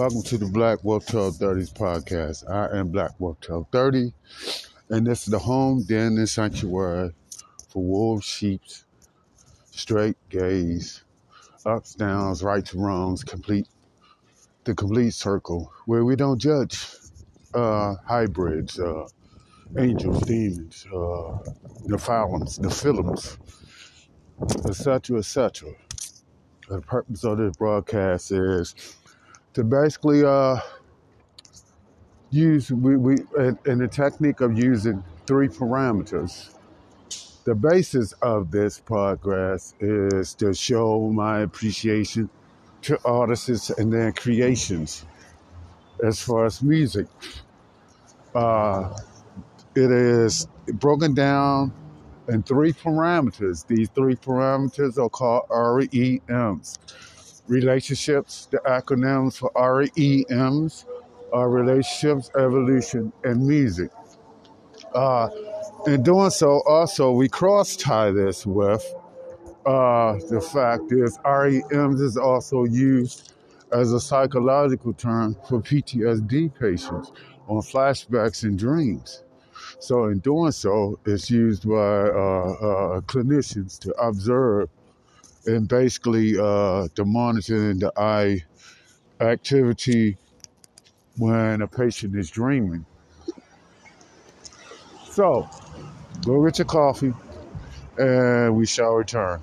Welcome to the Black Wolf 1230s podcast. I am Black Wolf 1230, and this is the home, den, and sanctuary for wolves, sheep, straight, gays, ups, downs, rights, and wrongs, complete, the complete circle, where we don't judge uh, hybrids, uh, angels, demons, uh, Nephilims, Nephilims, etc., etc. The purpose of this broadcast is to basically uh, use we, we in the technique of using three parameters. The basis of this progress is to show my appreciation to artists and their creations as far as music. Uh, it is broken down in three parameters. These three parameters are called REMs relationships, the acronyms for REMs are relationships, evolution, and music. Uh, in doing so, also, we cross tie this with uh, the fact is REMs is also used as a psychological term for PTSD patients on flashbacks and dreams. So, in doing so, it's used by uh, uh, clinicians to observe and basically uh, the monitoring the eye activity when a patient is dreaming. So, go get your coffee and we shall return.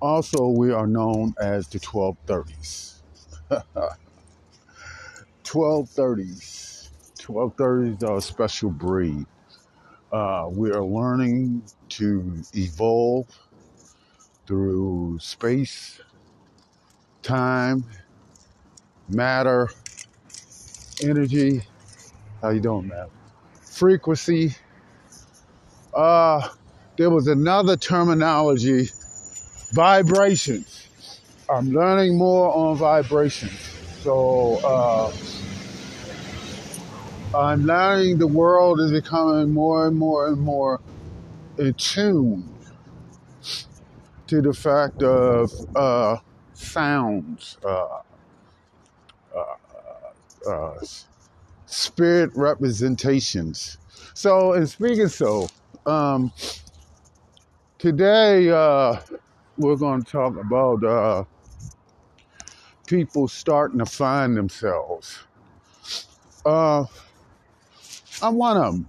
Also, we are known as the 1230s. 1230s. 1230s are a special breed. Uh, we are learning to evolve through space, time, matter, energy. How you doing, man? Frequency. Uh, there was another terminology, vibrations. I'm learning more on vibrations. So, uh, I'm learning the world is becoming more and more and more attuned to the fact of uh, sounds, uh, uh, uh spirit representations. So, in speaking so, um, today uh, we're going to talk about uh, people starting to find themselves. Uh, I'm one of them.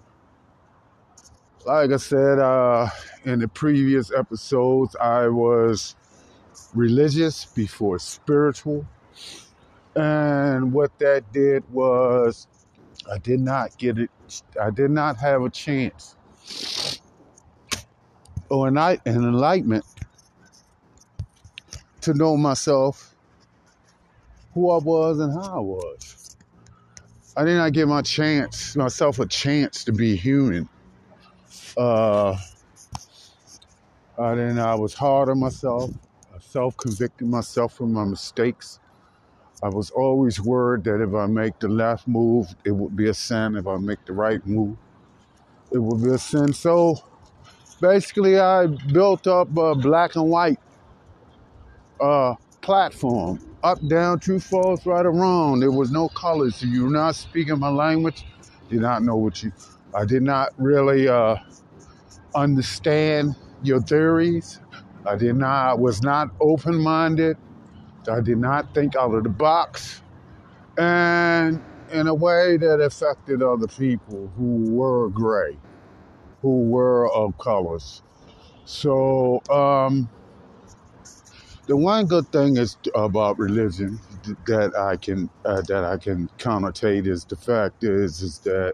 Like I said uh, in the previous episodes, I was religious before spiritual. And what that did was, I did not get it, I did not have a chance or an enlightenment to know myself, who I was, and how I was. I did not give my chance, myself a chance to be human. Uh, I then I was hard on myself. I self-convicted myself for my mistakes. I was always worried that if I make the left move, it would be a sin. If I make the right move, it would be a sin. So basically, I built up a black and white uh, platform up, down, true, false, right or wrong. There was no colors. So you're not speaking my language. Did not know what you. I did not really uh, understand your theories. I did not. I Was not open-minded. I did not think out of the box, and in a way that affected other people who were gray, who were of colors. So. Um, the one good thing is about religion that I can uh, that I can connotate is the fact is is that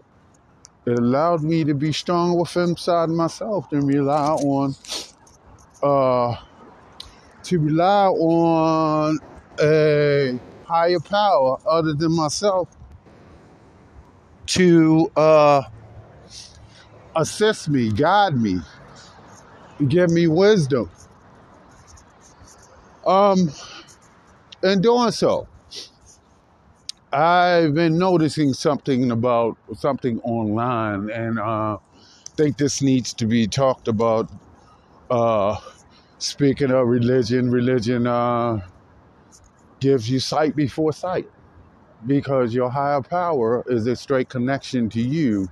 it allowed me to be strong within inside myself and rely on uh, to rely on a higher power other than myself to uh, assist me, guide me, give me wisdom um, in doing so, I've been noticing something about something online, and uh, think this needs to be talked about. Uh, speaking of religion, religion uh, gives you sight before sight because your higher power is a straight connection to you.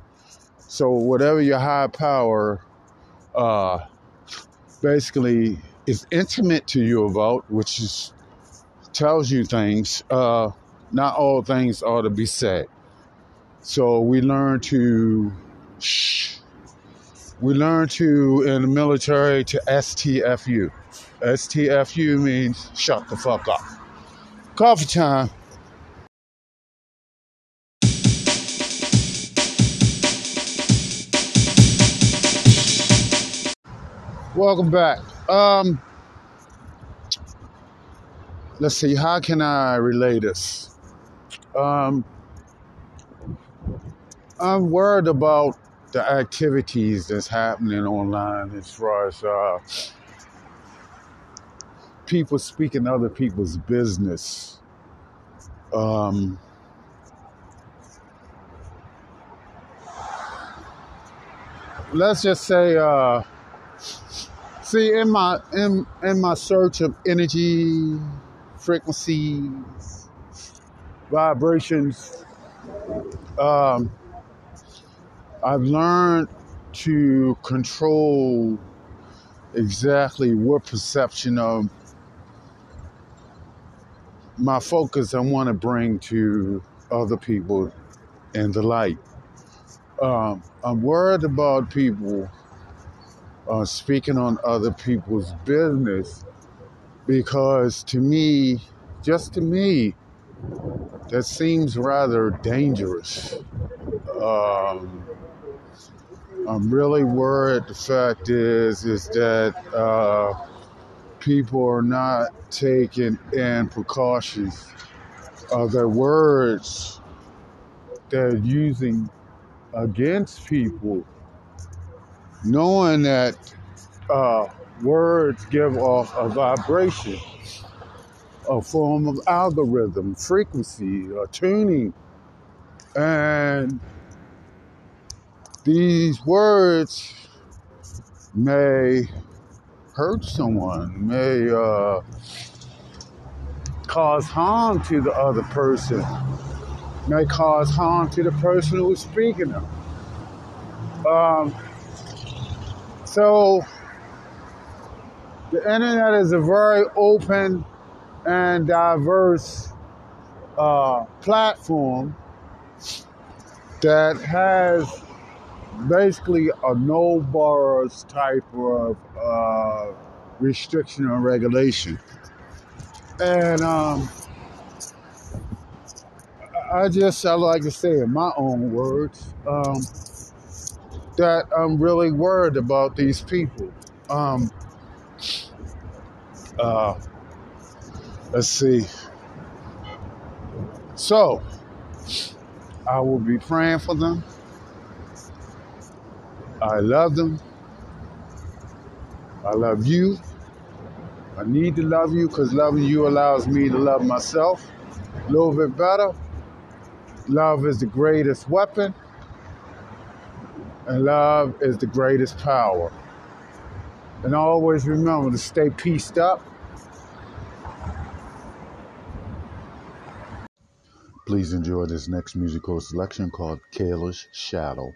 So whatever your higher power uh, basically is intimate to you about, which is tells you things. Uh, not all things ought to be said. So we learn to shh. We learn to in the military to STFU. STFU means shut the fuck up. Coffee time. Welcome back. Um, let's see. How can I relay this? Um, I'm worried about the activities that's happening online as far as uh, people speaking other people's business. Um, let's just say, uh, see, in my in in my search of energy, frequencies, vibrations, um, I've learned to control exactly what perception of my focus I want to bring to other people in the light. Um, I'm worried about people uh, speaking on other people's business because to me, just to me, that seems rather dangerous. Um, I'm really worried. The fact is, is that uh, people are not taking in precautions of their words they're using against people, knowing that uh, words give off a vibration, a form of algorithm, frequency, or tuning, and these words may hurt someone, may uh, cause harm to the other person, may cause harm to the person who's speaking them. Um, so the internet is a very open and diverse uh, platform that has basically a no bars type of uh, restriction or regulation. And um, I just, I like to say in my own words, um, that I'm really worried about these people. Um, uh, let's see. So, I will be praying for them. I love them. I love you. I need to love you because loving you allows me to love myself a little bit better. Love is the greatest weapon, and love is the greatest power. And always remember to stay pieced up. Please enjoy this next musical selection called Kayla's Shadow.